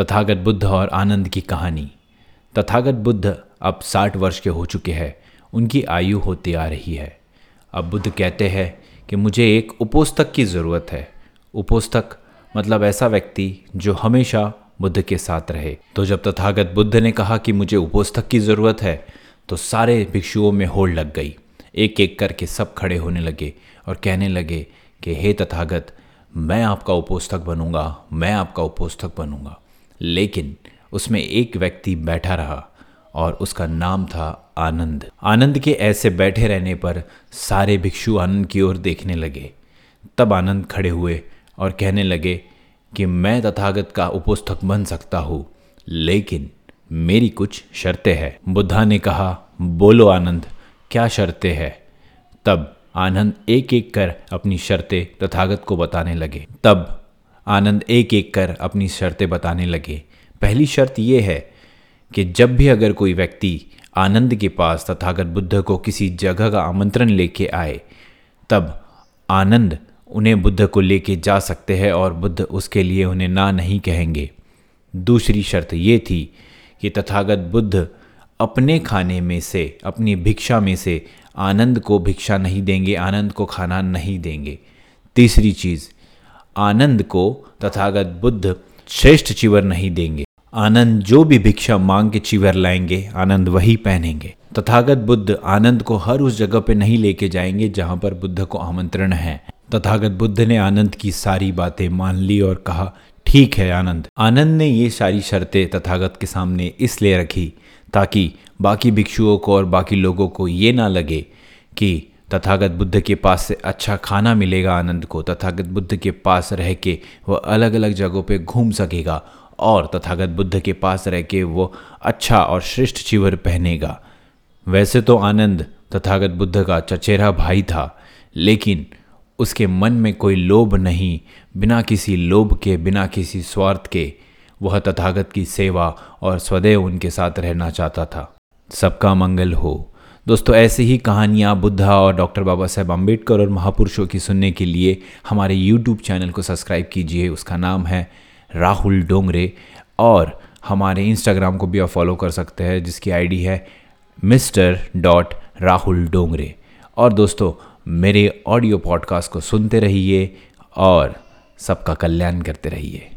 तथागत बुद्ध और आनंद की कहानी। तथागत बुद्ध अब साठ वर्ष के हो चुके हैं। उनकी आयु होती आ रही है। अब बुद्ध कहते हैं कि मुझे एक उपोस्तक की ज़रूरत है। उपोस्तक मतलब ऐसा व्यक्ति जो हमेशा बुद्ध के साथ रहे। तो जब तथागत बुद्ध ने कहा कि मुझे उपोस्तक की ज़रूरत है तो सारे भिक्षुओं में होड़ लग गई। एक एक करके सब खड़े होने लगे और कहने लगे कि, हे तथागत, मैं आपका उपोस्तक बनूँगा, मैं आपका उपोस्तक बनूँगा। लेकिन उसमें एक व्यक्ति बैठा रहा और उसका नाम था आनंद। आनंद के ऐसे बैठे रहने पर सारे भिक्षु आनंद की ओर देखने लगे। तब आनंद खड़े हुए और कहने लगे कि मैं तथागत का उपोस्तक बन सकता हूँ, लेकिन मेरी कुछ शर्तें हैं। बुद्धा ने कहा, बोलो आनंद, क्या शर्तें हैं? तब आनंद एक एक कर अपनी शर्तें तथागत को बताने लगे। तब आनंद एक एक कर अपनी शर्तें बताने लगे। पहली शर्त यह है कि जब भी अगर कोई व्यक्ति आनंद के पास तथागत बुद्ध को किसी जगह का आमंत्रण लेके आए, तब आनंद उन्हें बुद्ध को लेके जा सकते हैं और बुद्ध उसके लिए उन्हें ना नहीं कहेंगे। दूसरी शर्त ये थी कि तथागत बुद्ध अपने खाने में से, अपनी भिक्षा में से आनंद को भिक्षा नहीं देंगे, आनंद को खाना नहीं देंगे। तीसरी चीज़ आनंद को तथागत बुद्ध श्रेष्ठ चिवर नहीं देंगे। आनंद जो भी भिक्षा मांग के चिवर लाएँगे, आनंद वही पहनेंगे। तथागत बुद्ध आनंद को हर उस जगह पे नहीं लेके जाएँगे जहाँ पर बुद्ध को आमंत्रण है। तथागत बुद्ध ने आनंद की सारी बातें मान ली और कहा, ठीक है, आनंद। आनंद ने ये सारी शर्तें तथागत के सामने इसलिए रखी ताकि बाकी भिक्षुओं को और बाकी लोगों को ये ना लगे कि तथागत बुद्ध के पास से अच्छा खाना मिलेगा आनंद को, तथागत बुद्ध के पास रह के वह अलग अलग जगहों पे घूम सकेगा और तथागत बुद्ध के पास रह के वो अच्छा और श्रेष्ठ चिवर पहनेगा। वैसे तो आनंद तथागत बुद्ध का चचेरा भाई था, लेकिन उसके मन में कोई लोभ नहीं। बिना किसी लोभ के, बिना किसी स्वार्थ के वह तथागत की सेवा और स्वदेव उनके साथ रहना चाहता था। सबका मंगल हो। दोस्तों, ऐसे ही कहानियाँ बुद्धा और डॉक्टर बाबा साहेब अंबेडकर और महापुरुषों की सुनने के लिए हमारे यूट्यूब चैनल को सब्सक्राइब कीजिए। उसका नाम है राहुल डोंगरे और हमारे इंस्टाग्राम को भी आप फॉलो कर सकते हैं, जिसकी आईडी है मिस्टर डॉट राहुल डोंगरे। और दोस्तों, मेरे ऑडियो पॉडकास्ट को सुनते रहिए और सबका कल्याण करते रहिए।